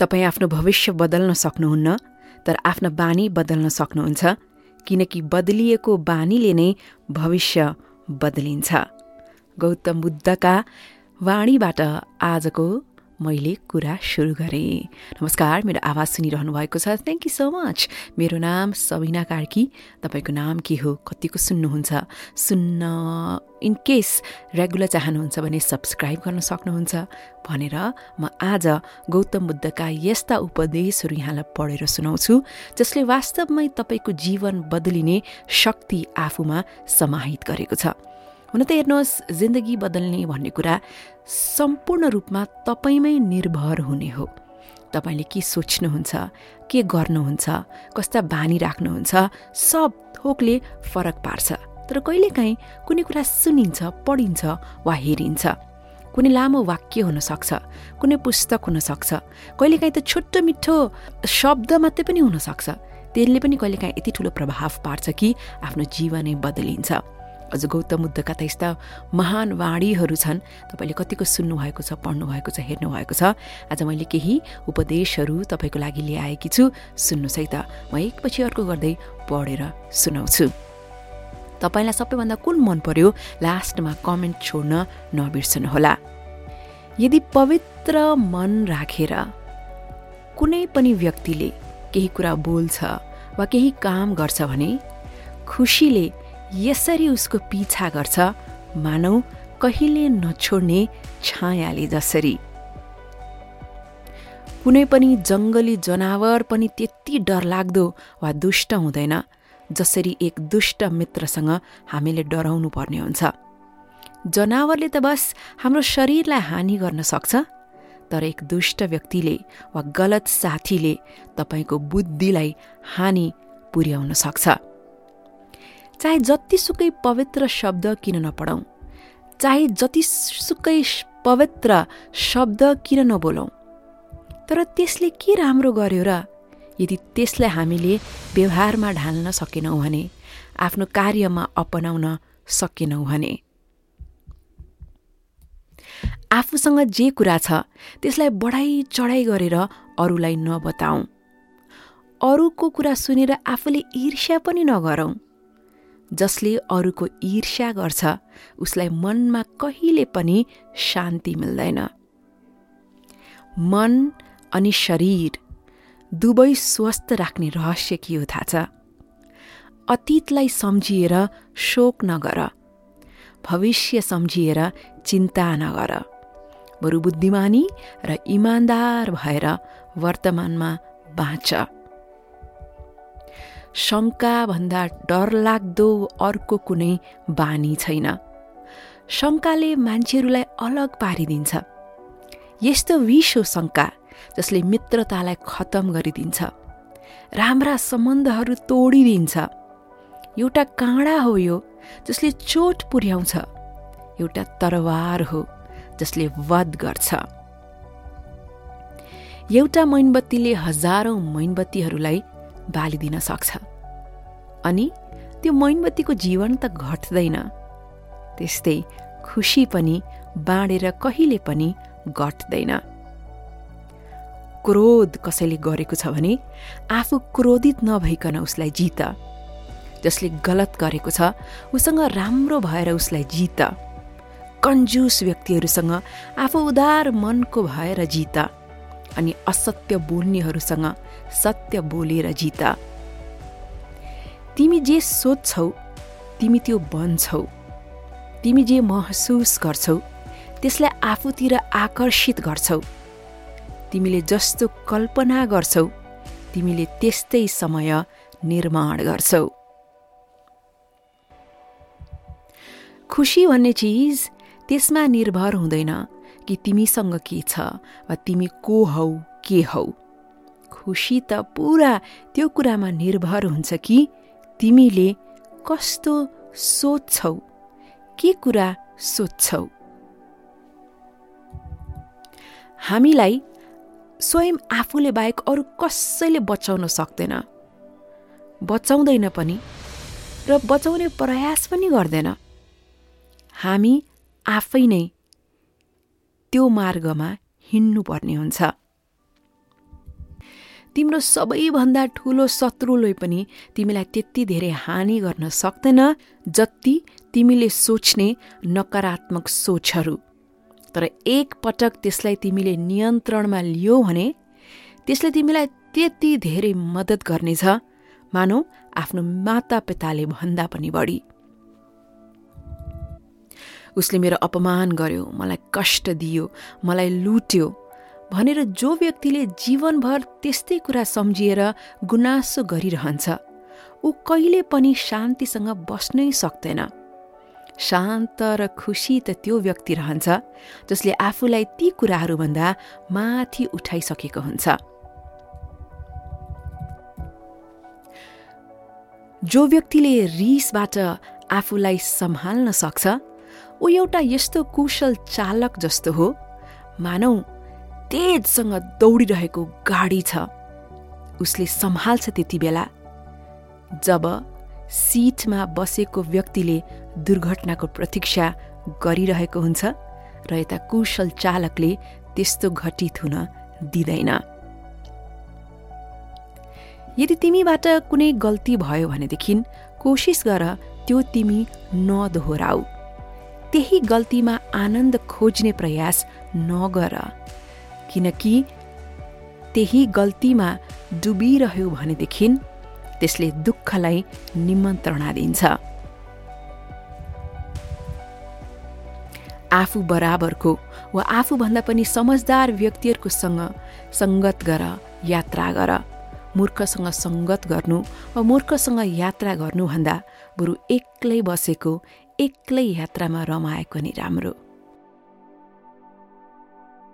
तपाईँ आफ्नो भविष्य बदल्न सक्नुहुन्न तर आफ्ना बानी बदल्न सक्नुहुन्छ किनकि बदलिएको बानीले नै भविष्य बदलिन्छ। गौतम बुद्धका वाणीबाट आजको मैले कुरा सुरु गरेँ। नमस्कार मेरो आवाज सुनिरहनु भएको छ। थ्याङ्क यू सो मच मेरो नाम सबिना कार्की। तपाईँको नाम के हो? कतिको सुन्नुहुन्छ? सुन्न इन केस रेगुलर चाहनुहुन्छ भने सब्सक्राइब गर्न सक्नुहुन्छ। भनेर म आज गौतम बुद्धका यस्ता उपदेशहरू यहाँलाई पढेर सुनाउँछु जसले वास्तवमै तपाईँको जीवन बदलिने शक्ति आफूमा समाहित गरेको छ। हुन त हेर्नुहोस् जिन्दगी बदल्ने भन्ने कुरा सम्पूर्ण रूपमा तपाईँमै निर्भर हुने हो। तपाईँले के सोच्नुहुन्छ के गर्नुहुन्छ कस्ता बानी राख्नुहुन्छ सब थोकले फरक पार्छ। तर कहिलेकाहीँ कुनै कुरा सुनिन्छ पढिन्छ वा हेरिन्छ। कुनै लामो वाक्य हुनसक्छ कुनै पुस्तक हुनसक्छ। कहिलेकाहीँ त छोटो मिठो शब्द मात्रै पनि हुनसक्छ। त्यसले पनि कहिलेकाहीँ यति ठुलो प्रभाव पार्छ कि आफ्नो जीवनै बदलिन्छ। अझ गौतम बुद्धका त यस्ता महान वाणीहरू छन्। तपाईँले कतिको सुन्नुभएको छ पढ्नुभएको छ हेर्नुभएको छ। आज मैले केही उपदेशहरू तपाईँको लागि ल्याएकी छु। सुन्नुहोस् है त म एकपछि अर्को गर्दै पढेर सुनाउँछु। तपाईँलाई सबैभन्दा कुन मन पर्यो? लास्टमा कमेन्ट छोड्न नबिर्सनुहोला। यदि पवित्र मन राखेर कुनै पनि व्यक्तिले केही कुरा बोल्छ वा केही काम गर्छ भने खुसीले यसरी उसको पिछा गर्छ मानौ कहिले नछोड्ने छायाले जसरी। कुनै पनि जङ्गली जनावर पनि त्यति डरलाग्दो वा दुष्ट हुँदैन जसरी एक दुष्ट मित्रसँग हामीले डराउनु पर्ने हुन्छ। जनावरले त बस हाम्रो शरीरलाई हानि गर्न सक्छ तर एक दुष्ट व्यक्तिले वा गलत साथीले तपाईँको बुद्धिलाई हानि पुर्याउन सक्छ। चाहे जतिसुकै पवित्र शब्द किन नपढौँ चाहे जतिसुकै पवित्र शब्द किन नबोलौँ। तर त्यसले के राम्रो गर्यो र यदि त्यसलाई हामीले व्यवहारमा ढाल्न सकेनौँ भने आफ्नो कार्यमा अपनाउन सकेनौँ भने? आफूसँग जे कुरा छ त्यसलाई बढाइ चढाइ गरेर अरूलाई नबताउँ। अरूको कुरा सुनेर आफूले ईर्ष्या पनि नगरौँ। जसले अरूको ईर्ष्या गर्छ उसलाई मनमा कहिले पनि शान्ति मिल्दैन। मन अनि शरीर दुवै स्वस्थ राख्ने रहस्य के हो थाहा छ? अतीतलाई सम्झिएर शोक नगर भविष्य सम्झिएर चिन्ता नगर। बरु बुद्धिमानी र इमान्दार भएर वर्तमानमा बाँच। शङ्काभन्दा डरलाग्दो अर्को कुनै बानी छैन। शङ्काले मान्छेहरूलाई अलग पारिदिन्छ। यस्तो विष हो शङ्का जसले मित्रतालाई खतम गरिदिन्छ। राम्रा सम्बन्धहरू तोडिदिन्छ। एउटा काँडा हो यो जसले चोट पुर्याउँछ। एउटा तरवार हो जसले वध गर्छ। एउटा मैनबत्तीले हजारौँ मैनबत्तीहरूलाई बालिदिन सक्छ। अनि त्यो मैनबत्तीको जीवन त घट्दैन। त्यस्तै खुसी पनि बाँडेर कहिले पनि घट्दैन। क्रोध कसैले गरेको छ भने आफू क्रोधित नभइकन उसलाई जित। जसले गलत गरेको छ उसँग राम्रो भएर उसलाई जित। कन्जुस व्यक्तिहरूसँग आफू उदार मनको भएर जित। अनि असत्य बोल्नेहरूसँग सत्य बोलेर जित। तिमी जे सोध्छौ तिमी त्यो बन्छौ। तिमी जे महसुस गर्छौ त्यसलाई आफूतिर आकर्षित गर्छौ। तिमीले जस्तो कल्पना गर्छौ तिमीले त्यस्तै समय निर्माण गर्छौ। खुसी भन्ने चिज त्यसमा निर्भर हुँदैन। कि तिमीसँग के छ वा तिमी को हौ के हौ? खुसी त पुरा त्यो कुरामा निर्भर हुन्छ कि तिमीले कस्तो सोध्छौ के कुरा सोध्छौ? हामीलाई स्वयं आफूले बाहेक अरू कसैले बचाउन सक्दैन। बचाउँदैन पनि र बचाउने प्रयास पनि गर्दैन। हामी आफै नै त्यो मार्गमा हिँड्नुपर्ने हुन्छ। तिम्रो सबैभन्दा ठुलो शत्रुले पनि तिमीलाई त्यति धेरै हानि गर्न सक्दैन जति तिमीले सोच्ने नकारात्मक सोचहरू। तर एक पटक त्यसलाई तिमीले नियन्त्रणमा लियो भने त्यसले तिमीलाई त्यति धेरै मद्दत गर्नेछ। मानौ आफ्नो माता पिताले भन्दा पनि बढी। उसले मेरो अपमान गर्यो मलाई कष्ट दियो मलाई लुट्यो। भनेर जो व्यक्तिले जीवनभर त्यस्तै कुरा सम्झिएर गुनासो गरिरहन्छ ऊ कहिले पनि शान्तिसँग बस्नै सक्दैन। शान्त र खुसी त त्यो व्यक्ति रहन्छ जसले आफूलाई ती कुराहरूभन्दा माथि उठाइसकेको हुन्छ। जो व्यक्तिले रिसबाट आफूलाई सम्हाल्न सक्छ ऊ एउटा यस्तो कुशल चालक जस्तो हो। मानौ तेजसँग दौडिरहेको गाडी छ। उसले सम्हाल्छ त्यति बेला। जब सिटमा बसेको व्यक्तिले दुर्घटनाको प्रतीक्षा गरिरहेको हुन्छ र यता कुशल चालकले त्यस्तो घटित हुन दिँदैन। यदि तिमीबाट कुनै गल्ती भयो भनेदेखि कोसिस गर त्यो तिमी नदोहोऱ्याऊ त्यही गल्तीमा आनन्द खोज्ने प्रयास नगर। किनकि त्यही गल्तीमा डुबिरह्यो भनेदेखि त्यसले दुःखलाई निमन्त्रणा दिन्छ। आफू बराबरको वा आफूभन्दा पनि समझदार व्यक्तिहरूको सँग सङ्गत गर यात्रा गर। मूर्खसँग सङ्गत गर्नु वा मूर्खसँग यात्रा गर्नुभन्दा बरु एक्लै बसेको एक्लै यात्रामा रमाएको नि राम्रो।